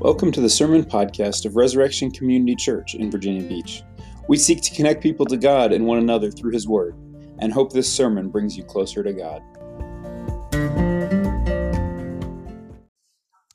Welcome to the Sermon Podcast of Resurrection Community Church in Virginia Beach. We seek to connect people to God and one another through His Word, and hope this sermon brings you closer to God.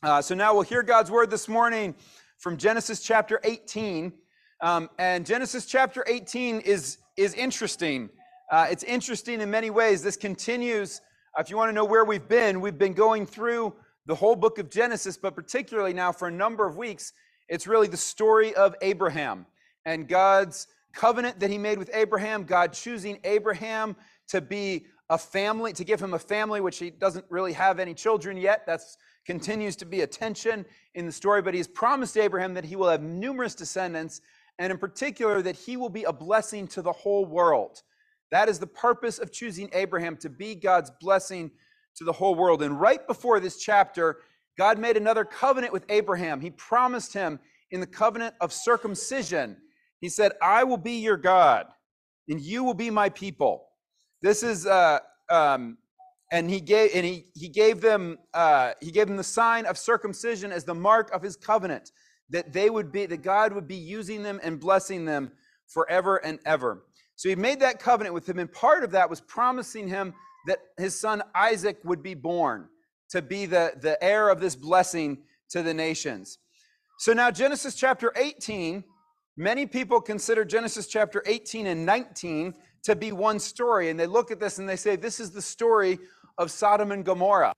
Uh, so now we'll hear God's Word this morning from Genesis chapter 18. Um, and Genesis chapter 18 is, is interesting. Uh, it's interesting in many ways. This continues, uh, if you want to know where we've been, we've been going through the whole book of Genesis, but particularly now for a number of weeks, it's really the story of Abraham and God's covenant that he made with Abraham, God choosing Abraham to be a family, to give him a family, which he doesn't really have any children yet. That continues to be a tension in the story, but he's promised Abraham that he will have numerous descendants, and in particular, that he will be a blessing to the whole world. That is the purpose of choosing Abraham to be God's blessing to the whole world. And right before this chapter, God made another covenant with Abraham. He promised him in the covenant of circumcision. He said, I will be your God, and you will be my people. This is, uh, um, and he gave, and he, he gave them, uh, he gave them the sign of circumcision as the mark of his covenant, that they would be, that God would be using them and blessing them forever and ever. So he made that covenant with him, and part of that was promising him that his son Isaac would be born to be the, the heir of this blessing to the nations. So now, Genesis chapter 18, many people consider Genesis chapter 18 and 19 to be one story. And they look at this and they say, This is the story of Sodom and Gomorrah.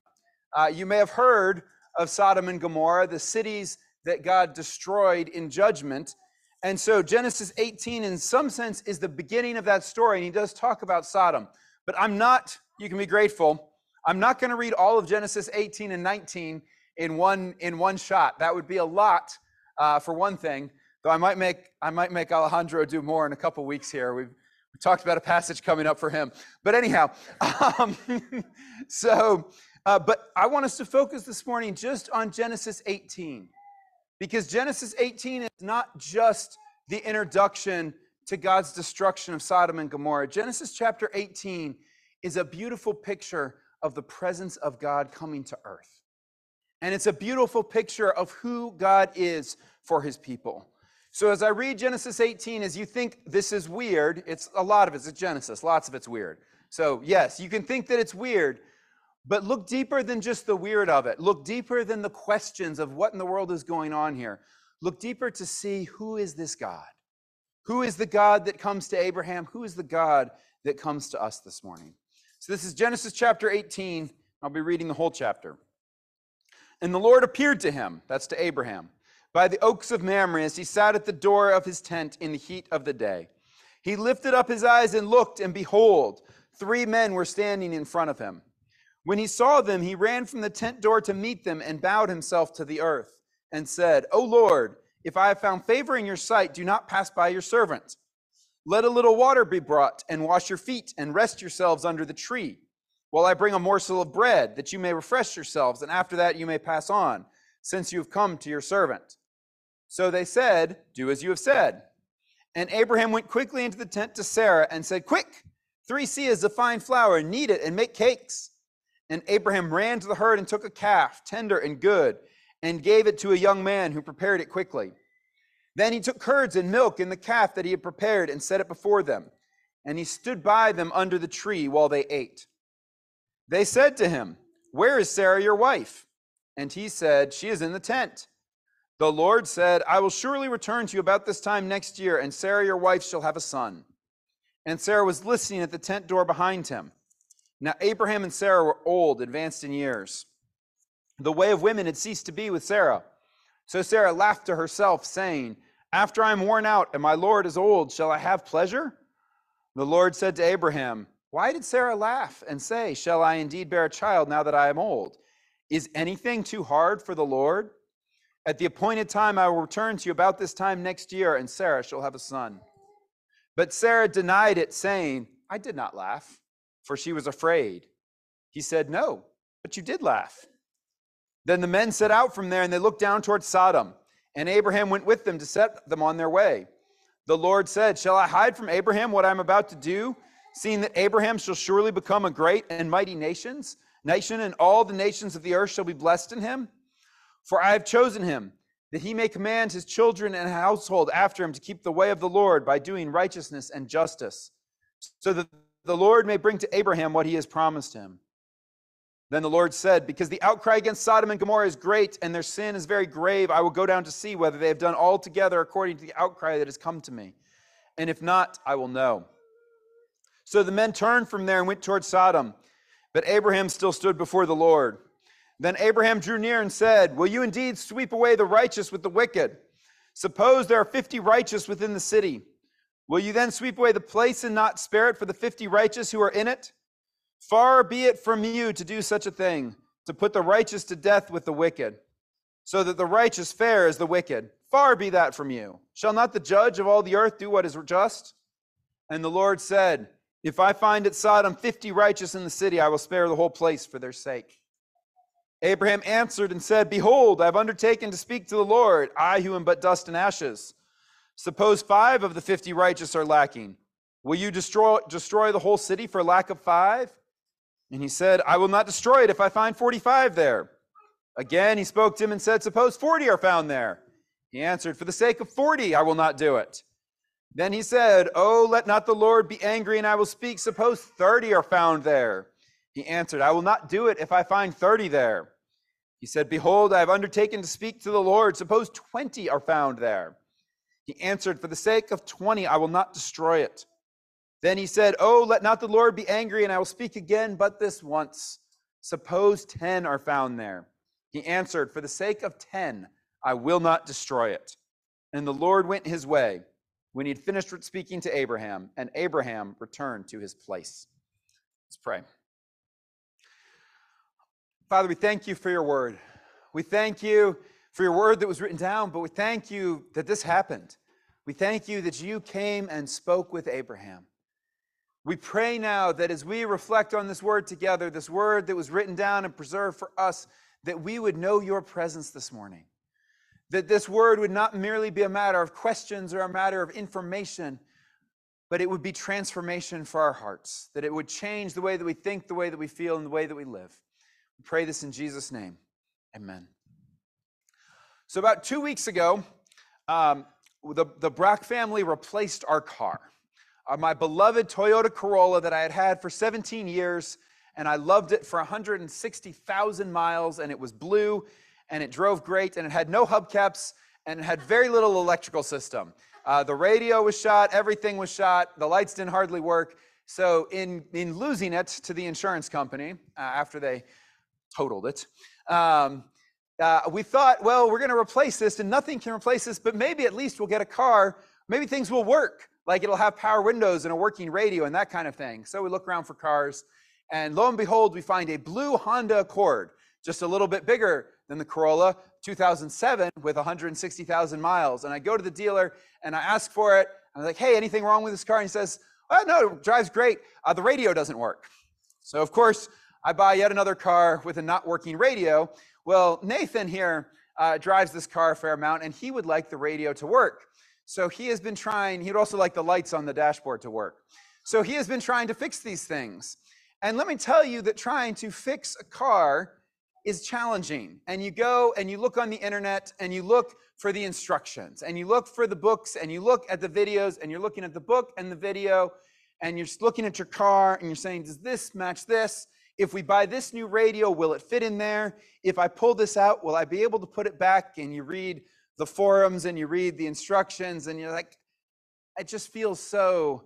Uh, you may have heard of Sodom and Gomorrah, the cities that God destroyed in judgment. And so Genesis 18, in some sense, is the beginning of that story. And he does talk about Sodom. But I'm not you can be grateful. I'm not going to read all of Genesis 18 and 19 in one in one shot. That would be a lot uh, for one thing. Though I might make I might make Alejandro do more in a couple weeks here. We've we talked about a passage coming up for him. But anyhow, um, so uh, but I want us to focus this morning just on Genesis 18 because Genesis 18 is not just the introduction to God's destruction of Sodom and Gomorrah. Genesis chapter 18 is a beautiful picture of the presence of God coming to earth. And it's a beautiful picture of who God is for his people. So as I read Genesis 18, as you think this is weird, it's a lot of it's Genesis, lots of it's weird. So yes, you can think that it's weird, but look deeper than just the weird of it. Look deeper than the questions of what in the world is going on here. Look deeper to see who is this God? Who is the God that comes to Abraham? Who is the God that comes to us this morning? So this is Genesis chapter 18. I'll be reading the whole chapter. And the Lord appeared to him, that's to Abraham, by the oaks of Mamre as he sat at the door of his tent in the heat of the day. He lifted up his eyes and looked, and behold, three men were standing in front of him. When he saw them, he ran from the tent door to meet them and bowed himself to the earth and said, O Lord, if I have found favor in your sight, do not pass by your servant. Let a little water be brought, and wash your feet, and rest yourselves under the tree, while I bring a morsel of bread, that you may refresh yourselves, and after that you may pass on, since you have come to your servant. So they said, Do as you have said. And Abraham went quickly into the tent to Sarah and said, Quick, three seahs of fine flour, knead it, and make cakes. And Abraham ran to the herd and took a calf, tender and good, and gave it to a young man who prepared it quickly. Then he took curds and milk and the calf that he had prepared and set it before them. And he stood by them under the tree while they ate. They said to him, Where is Sarah your wife? And he said, She is in the tent. The Lord said, I will surely return to you about this time next year, and Sarah your wife shall have a son. And Sarah was listening at the tent door behind him. Now Abraham and Sarah were old, advanced in years. The way of women had ceased to be with Sarah. So Sarah laughed to herself, saying, after I am worn out and my Lord is old, shall I have pleasure? The Lord said to Abraham, Why did Sarah laugh and say, Shall I indeed bear a child now that I am old? Is anything too hard for the Lord? At the appointed time, I will return to you about this time next year, and Sarah shall have a son. But Sarah denied it, saying, I did not laugh, for she was afraid. He said, No, but you did laugh. Then the men set out from there, and they looked down toward Sodom. And Abraham went with them to set them on their way. The Lord said, Shall I hide from Abraham what I'm about to do, seeing that Abraham shall surely become a great and mighty nations, nation, and all the nations of the earth shall be blessed in him? For I have chosen him that he may command his children and household after him to keep the way of the Lord by doing righteousness and justice, so that the Lord may bring to Abraham what he has promised him. Then the Lord said, Because the outcry against Sodom and Gomorrah is great, and their sin is very grave, I will go down to see whether they have done altogether according to the outcry that has come to me. And if not, I will know. So the men turned from there and went toward Sodom, but Abraham still stood before the Lord. Then Abraham drew near and said, Will you indeed sweep away the righteous with the wicked? Suppose there are fifty righteous within the city. Will you then sweep away the place and not spare it for the fifty righteous who are in it? Far be it from you to do such a thing, to put the righteous to death with the wicked, so that the righteous fare as the wicked. Far be that from you. Shall not the judge of all the earth do what is just? And the Lord said, If I find at Sodom fifty righteous in the city, I will spare the whole place for their sake. Abraham answered and said, Behold, I have undertaken to speak to the Lord, I who am but dust and ashes. Suppose five of the fifty righteous are lacking. Will you destroy, destroy the whole city for lack of five? And he said, I will not destroy it if I find 45 there. Again, he spoke to him and said, Suppose 40 are found there. He answered, For the sake of 40, I will not do it. Then he said, Oh, let not the Lord be angry, and I will speak. Suppose 30 are found there. He answered, I will not do it if I find 30 there. He said, Behold, I have undertaken to speak to the Lord. Suppose 20 are found there. He answered, For the sake of 20, I will not destroy it. Then he said, Oh, let not the Lord be angry, and I will speak again but this once. Suppose 10 are found there. He answered, For the sake of 10, I will not destroy it. And the Lord went his way when he had finished speaking to Abraham, and Abraham returned to his place. Let's pray. Father, we thank you for your word. We thank you for your word that was written down, but we thank you that this happened. We thank you that you came and spoke with Abraham. We pray now that as we reflect on this word together, this word that was written down and preserved for us, that we would know your presence this morning. That this word would not merely be a matter of questions or a matter of information, but it would be transformation for our hearts. That it would change the way that we think, the way that we feel, and the way that we live. We pray this in Jesus' name. Amen. So, about two weeks ago, um, the, the Brack family replaced our car. Uh, my beloved Toyota Corolla that I had had for 17 years, and I loved it for 160,000 miles, and it was blue, and it drove great, and it had no hubcaps, and it had very little electrical system. Uh, the radio was shot, everything was shot, the lights didn't hardly work. So, in, in losing it to the insurance company uh, after they totaled it. Um, uh, we thought, well, we're going to replace this and nothing can replace this, but maybe at least we'll get a car. Maybe things will work, like it'll have power windows and a working radio and that kind of thing. So we look around for cars, and lo and behold, we find a blue Honda Accord, just a little bit bigger than the Corolla, 2007 with 160,000 miles. And I go to the dealer and I ask for it. I'm like, hey, anything wrong with this car? And he says, oh, no, it drives great. Uh, the radio doesn't work. So, of course, I buy yet another car with a not working radio. Well, Nathan here uh, drives this car a fair amount, and he would like the radio to work. So he has been trying, he'd also like the lights on the dashboard to work. So he has been trying to fix these things. And let me tell you that trying to fix a car is challenging. And you go and you look on the internet and you look for the instructions and you look for the books and you look at the videos and you're looking at the book and the video and you're looking at your car and you're saying, does this match this? If we buy this new radio, will it fit in there? If I pull this out, will I be able to put it back? And you read the forums and you read the instructions and you're like, it just feels so,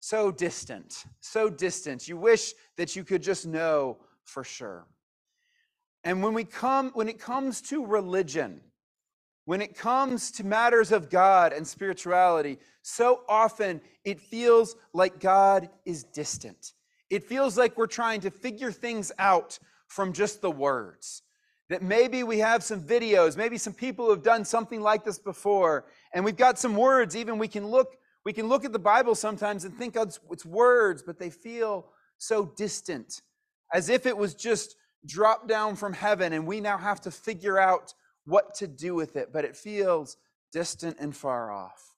so distant, so distant. You wish that you could just know for sure. And when we come, when it comes to religion, when it comes to matters of God and spirituality, so often it feels like God is distant. It feels like we're trying to figure things out from just the words. That maybe we have some videos, maybe some people have done something like this before, and we've got some words. Even we can look, we can look at the Bible sometimes and think it's words, but they feel so distant, as if it was just dropped down from heaven, and we now have to figure out what to do with it. But it feels distant and far off.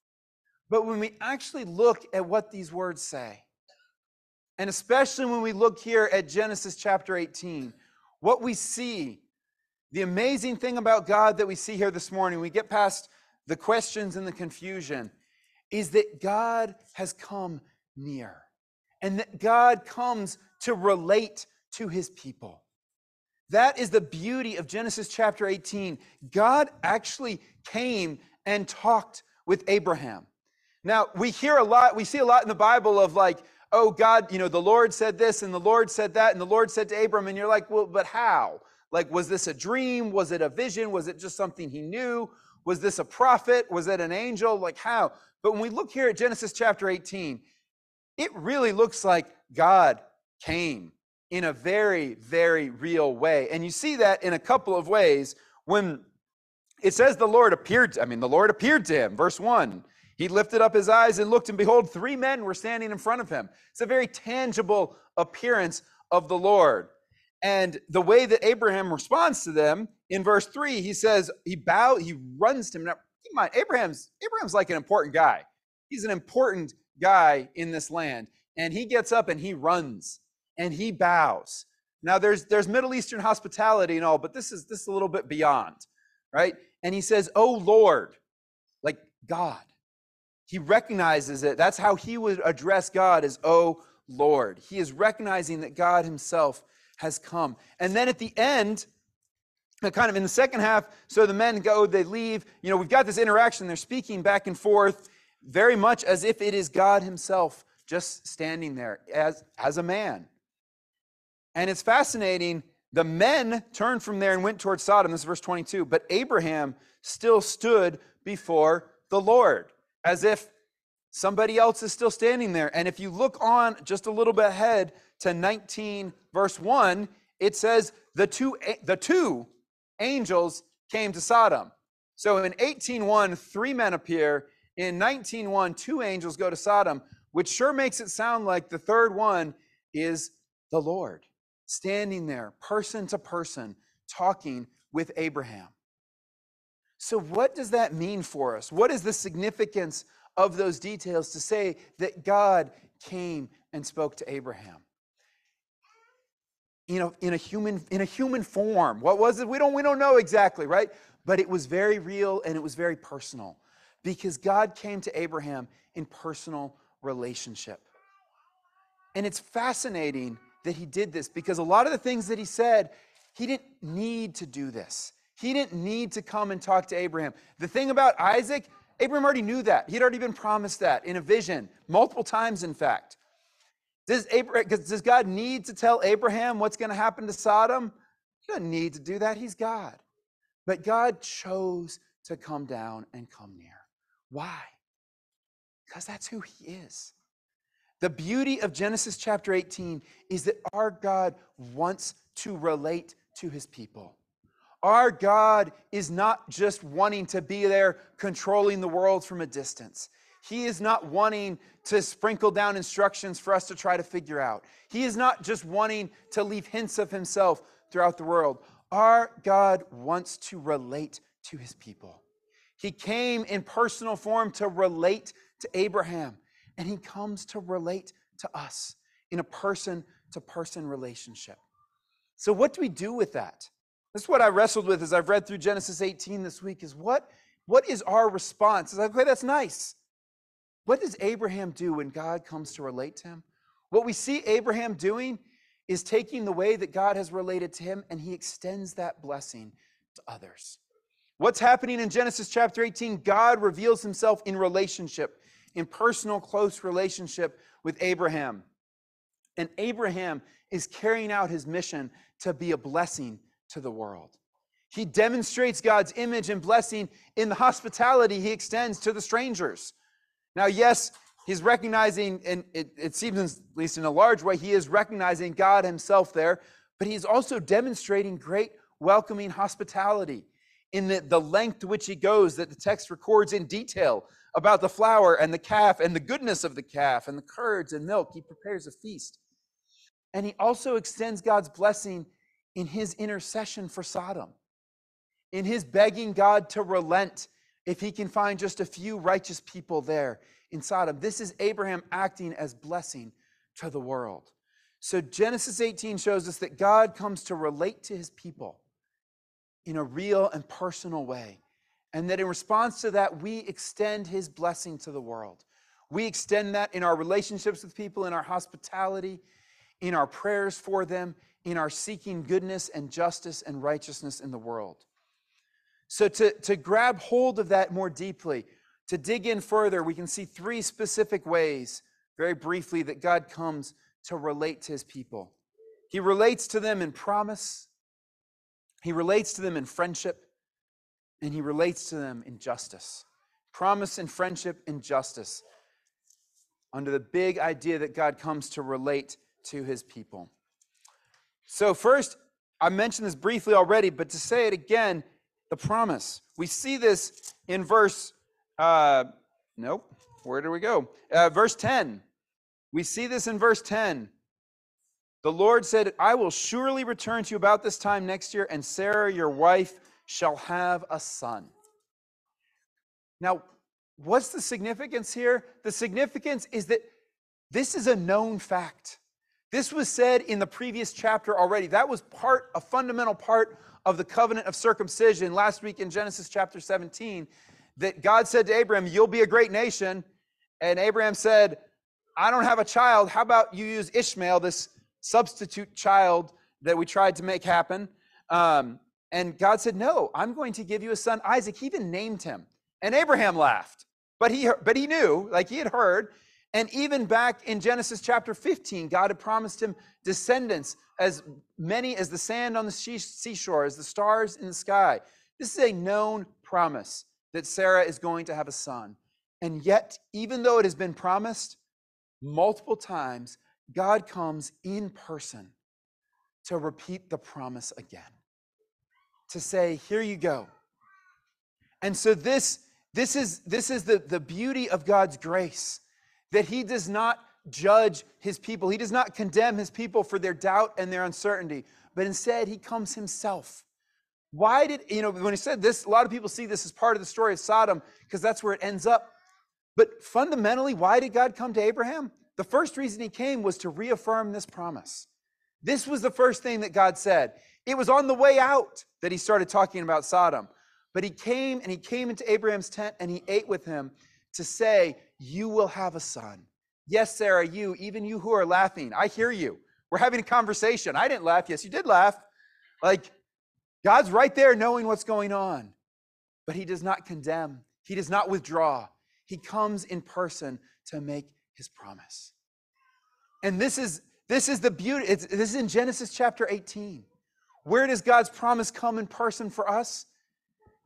But when we actually look at what these words say, and especially when we look here at Genesis chapter 18, what we see, The amazing thing about God that we see here this morning, we get past the questions and the confusion, is that God has come near and that God comes to relate to his people. That is the beauty of Genesis chapter 18. God actually came and talked with Abraham. Now, we hear a lot, we see a lot in the Bible of like, oh, God, you know, the Lord said this and the Lord said that, and the Lord said to Abram, and you're like, well, but how? Like, was this a dream? Was it a vision? Was it just something he knew? Was this a prophet? Was it an angel? Like, how? But when we look here at Genesis chapter 18, it really looks like God came in a very, very real way. And you see that in a couple of ways when it says the Lord appeared, I mean, the Lord appeared to him. Verse 1 He lifted up his eyes and looked, and behold, three men were standing in front of him. It's a very tangible appearance of the Lord. And the way that Abraham responds to them in verse 3, he says, he bow, he runs to him. Now, keep in mind, Abraham's Abraham's like an important guy. He's an important guy in this land. And he gets up and he runs and he bows. Now there's there's Middle Eastern hospitality and all, but this is this is a little bit beyond, right? And he says, "Oh Lord," like God. He recognizes it. That's how he would address God as "Oh Lord." He is recognizing that God himself has come. And then at the end, uh, kind of in the second half, so the men go, they leave. You know, we've got this interaction. They're speaking back and forth very much as if it is God himself just standing there as, as a man. And it's fascinating. The men turned from there and went towards Sodom. This is verse 22. But Abraham still stood before the Lord as if somebody else is still standing there. And if you look on just a little bit ahead to 19, verse 1, it says, the two, the two angels came to Sodom. So in 18:1, three men appear. In 19:1, two angels go to Sodom, which sure makes it sound like the third one is the Lord standing there, person to person, talking with Abraham. So, what does that mean for us? What is the significance of those details to say that God came and spoke to Abraham? You know, in a human in a human form. What was it? We don't we don't know exactly, right? But it was very real and it was very personal because God came to Abraham in personal relationship. And it's fascinating that he did this because a lot of the things that he said, he didn't need to do this. He didn't need to come and talk to Abraham. The thing about Isaac, Abraham already knew that. He'd already been promised that in a vision, multiple times, in fact. Does, Abraham, does God need to tell Abraham what's going to happen to Sodom? He doesn't need to do that. He's God. But God chose to come down and come near. Why? Because that's who He is. The beauty of Genesis chapter 18 is that our God wants to relate to his people. Our God is not just wanting to be there controlling the world from a distance. He is not wanting to sprinkle down instructions for us to try to figure out. He is not just wanting to leave hints of himself throughout the world. Our God wants to relate to his people. He came in personal form to relate to Abraham and he comes to relate to us in a person to person relationship. So, what do we do with that? That's what I wrestled with as I've read through Genesis 18 this week is what, what is our response? Like, okay, that's nice. What does Abraham do when God comes to relate to him? What we see Abraham doing is taking the way that God has related to him and he extends that blessing to others. What's happening in Genesis chapter 18? God reveals himself in relationship in personal, close relationship with Abraham. And Abraham is carrying out his mission to be a blessing to the world. He demonstrates God's image and blessing in the hospitality he extends to the strangers. Now, yes, he's recognizing, and it, it seems at least in a large way, he is recognizing God himself there, but he's also demonstrating great welcoming hospitality in the, the length to which he goes that the text records in detail about the flour and the calf and the goodness of the calf and the curds and milk. He prepares a feast. And he also extends God's blessing in his intercession for Sodom, in his begging God to relent if he can find just a few righteous people there in Sodom. This is Abraham acting as blessing to the world. So Genesis 18 shows us that God comes to relate to his people in a real and personal way. And that in response to that, we extend his blessing to the world. We extend that in our relationships with people, in our hospitality, in our prayers for them, in our seeking goodness and justice and righteousness in the world. So, to, to grab hold of that more deeply, to dig in further, we can see three specific ways, very briefly, that God comes to relate to his people. He relates to them in promise, he relates to them in friendship, and he relates to them in justice. Promise and friendship and justice under the big idea that God comes to relate to his people. So, first, I mentioned this briefly already, but to say it again, the promise. We see this in verse, uh, nope, where do we go? Uh, verse 10. We see this in verse 10. The Lord said, I will surely return to you about this time next year, and Sarah, your wife, shall have a son. Now, what's the significance here? The significance is that this is a known fact. This was said in the previous chapter already. That was part, a fundamental part of the covenant of circumcision last week in Genesis chapter 17. That God said to Abraham, You'll be a great nation. And Abraham said, I don't have a child. How about you use Ishmael, this substitute child that we tried to make happen? Um, and God said, No, I'm going to give you a son, Isaac. He even named him. And Abraham laughed. But he, but he knew, like he had heard, and even back in Genesis chapter 15, God had promised him descendants as many as the sand on the seashore, as the stars in the sky. This is a known promise that Sarah is going to have a son. And yet, even though it has been promised multiple times, God comes in person to repeat the promise again, to say, Here you go. And so, this, this is, this is the, the beauty of God's grace that he does not judge his people. He does not condemn his people for their doubt and their uncertainty, but instead he comes himself. Why did, you know, when he said this, a lot of people see this as part of the story of Sodom because that's where it ends up. But fundamentally, why did God come to Abraham? The first reason he came was to reaffirm this promise. This was the first thing that God said. It was on the way out that he started talking about Sodom. But he came and he came into Abraham's tent and he ate with him to say, You will have a son. Yes, Sarah, you, even you who are laughing, I hear you. We're having a conversation. I didn't laugh. Yes, you did laugh. Like, God's right there knowing what's going on, but He does not condemn, He does not withdraw. He comes in person to make His promise. And this is this is the beauty. This is in Genesis chapter 18. Where does God's promise come in person for us?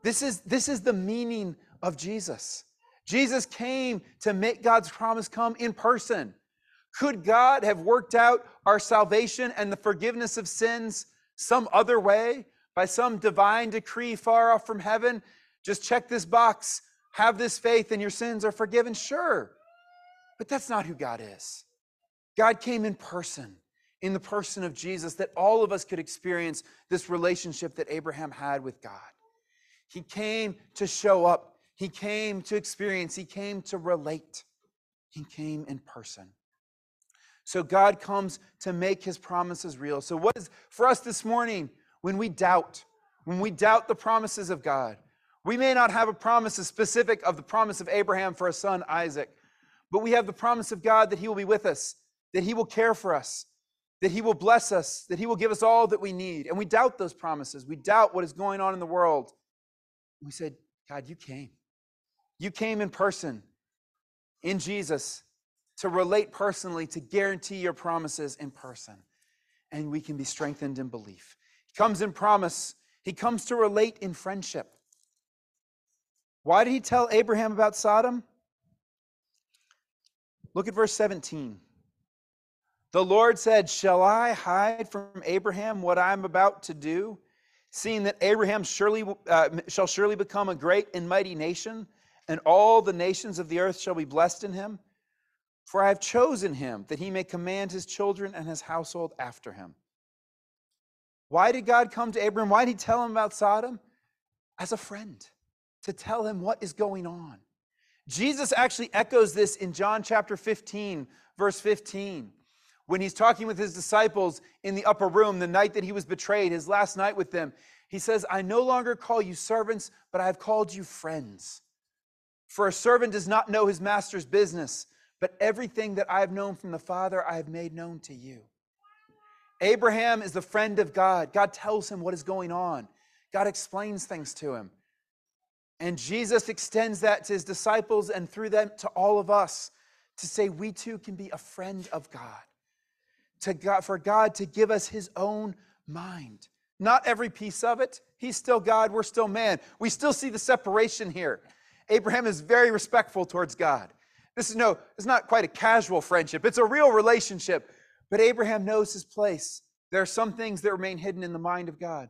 This is, this is the meaning of Jesus. Jesus came to make God's promise come in person. Could God have worked out our salvation and the forgiveness of sins some other way by some divine decree far off from heaven? Just check this box, have this faith, and your sins are forgiven? Sure. But that's not who God is. God came in person, in the person of Jesus, that all of us could experience this relationship that Abraham had with God. He came to show up he came to experience, he came to relate, he came in person. So God comes to make his promises real. So, what is for us this morning when we doubt, when we doubt the promises of God? We may not have a promise specific of the promise of Abraham for a son, Isaac, but we have the promise of God that he will be with us, that he will care for us, that he will bless us, that he will give us all that we need. And we doubt those promises. We doubt what is going on in the world. We said, God, you came. You came in person in Jesus to relate personally, to guarantee your promises in person. And we can be strengthened in belief. He comes in promise, he comes to relate in friendship. Why did he tell Abraham about Sodom? Look at verse 17. The Lord said, Shall I hide from Abraham what I'm about to do, seeing that Abraham surely, uh, shall surely become a great and mighty nation? And all the nations of the earth shall be blessed in him. For I have chosen him that he may command his children and his household after him. Why did God come to Abraham? Why did he tell him about Sodom? As a friend, to tell him what is going on. Jesus actually echoes this in John chapter 15, verse 15, when he's talking with his disciples in the upper room the night that he was betrayed, his last night with them. He says, I no longer call you servants, but I have called you friends. For a servant does not know his master's business, but everything that I have known from the Father, I have made known to you. Abraham is the friend of God. God tells him what is going on, God explains things to him. And Jesus extends that to his disciples and through them to all of us to say we too can be a friend of God. To God for God to give us his own mind not every piece of it. He's still God, we're still man. We still see the separation here. Abraham is very respectful towards God. This is no, it's not quite a casual friendship, it's a real relationship. But Abraham knows his place. There are some things that remain hidden in the mind of God,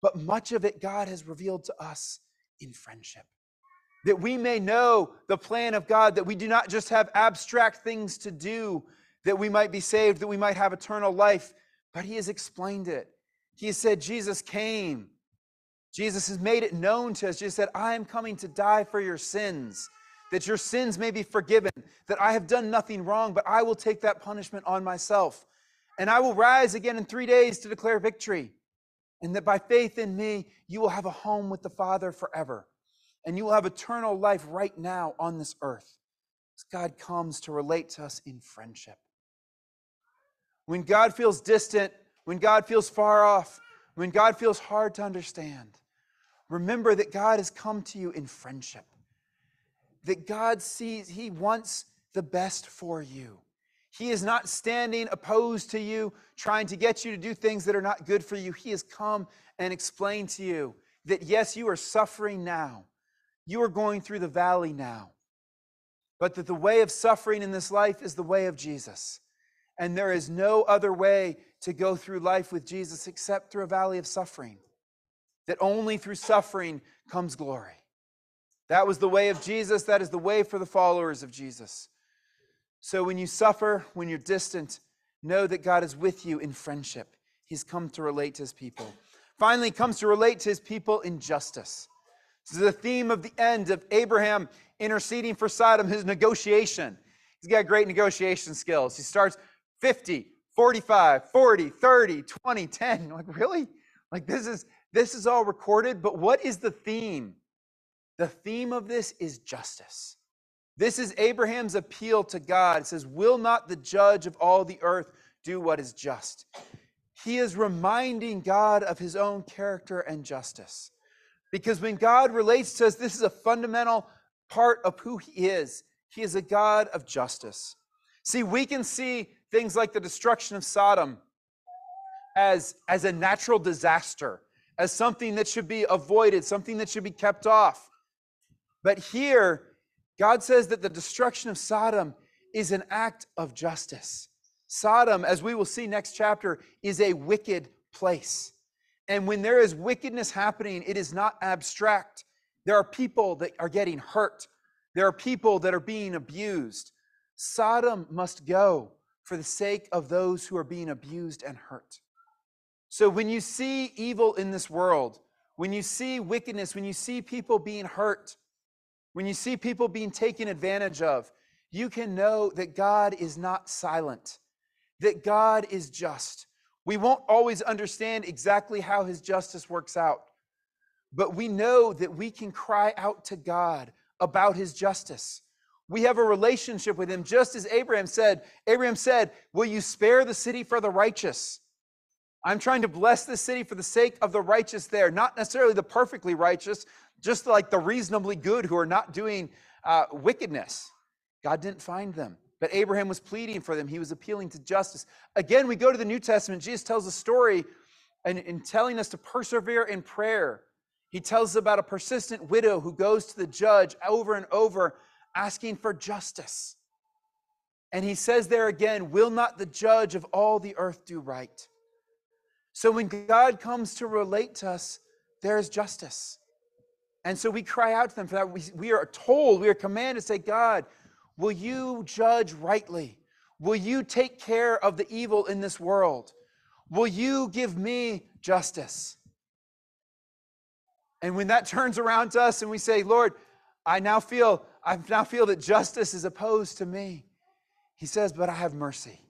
but much of it God has revealed to us in friendship. That we may know the plan of God, that we do not just have abstract things to do, that we might be saved, that we might have eternal life, but He has explained it. He said, Jesus came. Jesus has made it known to us. Jesus said, I am coming to die for your sins, that your sins may be forgiven, that I have done nothing wrong, but I will take that punishment on myself. And I will rise again in three days to declare victory. And that by faith in me, you will have a home with the Father forever. And you will have eternal life right now on this earth. As God comes to relate to us in friendship. When God feels distant, when God feels far off, when God feels hard to understand, remember that God has come to you in friendship. That God sees, He wants the best for you. He is not standing opposed to you, trying to get you to do things that are not good for you. He has come and explained to you that yes, you are suffering now. You are going through the valley now. But that the way of suffering in this life is the way of Jesus. And there is no other way to go through life with Jesus except through a valley of suffering. That only through suffering comes glory. That was the way of Jesus. That is the way for the followers of Jesus. So when you suffer, when you're distant, know that God is with you in friendship. He's come to relate to his people. Finally, comes to relate to his people in justice. This is the theme of the end of Abraham interceding for Sodom, his negotiation. He's got great negotiation skills. He starts 50, 45, 40, 30, 20, 10. Like, really? Like this is this is all recorded, but what is the theme? The theme of this is justice. This is Abraham's appeal to God. It says, Will not the judge of all the earth do what is just? He is reminding God of his own character and justice. Because when God relates to us, this is a fundamental part of who he is. He is a God of justice. See, we can see things like the destruction of Sodom as, as a natural disaster, as something that should be avoided, something that should be kept off. But here, God says that the destruction of Sodom is an act of justice. Sodom, as we will see next chapter, is a wicked place. And when there is wickedness happening, it is not abstract. There are people that are getting hurt, there are people that are being abused. Sodom must go for the sake of those who are being abused and hurt. So when you see evil in this world, when you see wickedness, when you see people being hurt, when you see people being taken advantage of, you can know that God is not silent, that God is just. We won't always understand exactly how his justice works out, but we know that we can cry out to God about his justice. We have a relationship with him, just as Abraham said. Abraham said, Will you spare the city for the righteous? I'm trying to bless the city for the sake of the righteous there, not necessarily the perfectly righteous, just like the reasonably good who are not doing uh, wickedness. God didn't find them, but Abraham was pleading for them. He was appealing to justice. Again, we go to the New Testament. Jesus tells a story and in telling us to persevere in prayer. He tells us about a persistent widow who goes to the judge over and over asking for justice. And he says there again, Will not the judge of all the earth do right? So when God comes to relate to us, there is justice. And so we cry out to them for that. We, we are told, we are commanded to say, God, will you judge rightly? Will you take care of the evil in this world? Will you give me justice? And when that turns around to us and we say, Lord, I now feel I now feel that justice is opposed to me. He says, But I have mercy.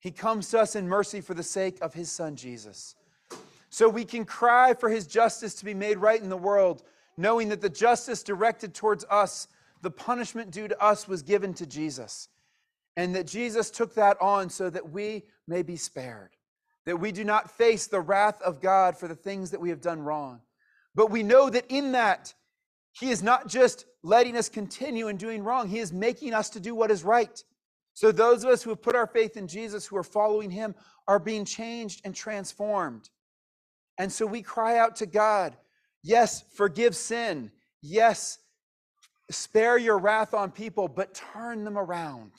He comes to us in mercy for the sake of his son Jesus. so we can cry for his justice to be made right in the world, knowing that the justice directed towards us, the punishment due to us, was given to Jesus. And that Jesus took that on so that we may be spared, that we do not face the wrath of God for the things that we have done wrong. But we know that in that, he is not just letting us continue in doing wrong, He is making us to do what is right. So, those of us who have put our faith in Jesus, who are following Him, are being changed and transformed. And so we cry out to God, yes, forgive sin. Yes, spare your wrath on people, but turn them around.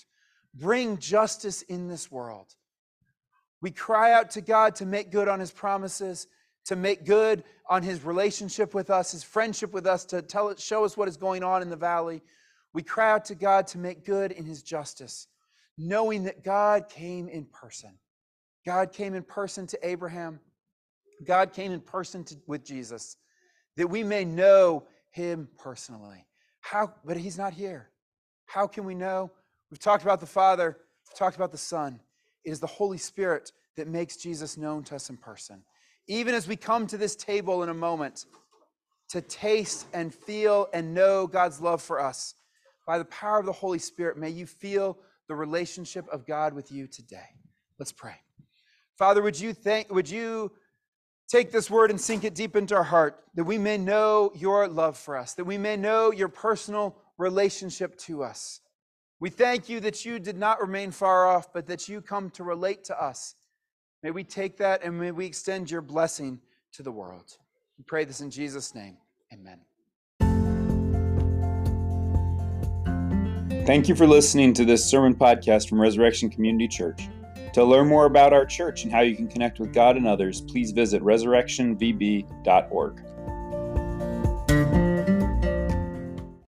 Bring justice in this world. We cry out to God to make good on His promises to make good on his relationship with us, his friendship with us, to tell it, show us what is going on in the valley. We cry out to God to make good in his justice, knowing that God came in person. God came in person to Abraham. God came in person to, with Jesus, that we may know him personally. How, but he's not here. How can we know? We've talked about the Father, we've talked about the Son. It is the Holy Spirit that makes Jesus known to us in person even as we come to this table in a moment, to taste and feel and know God's love for us. By the power of the Holy Spirit, may you feel the relationship of God with you today. Let's pray. Father, would you thank would you take this word and sink it deep into our heart that we may know your love for us, that we may know your personal relationship to us. We thank you that you did not remain far off, but that you come to relate to us May we take that and may we extend your blessing to the world. We pray this in Jesus' name. Amen. Thank you for listening to this sermon podcast from Resurrection Community Church. To learn more about our church and how you can connect with God and others, please visit resurrectionvb.org.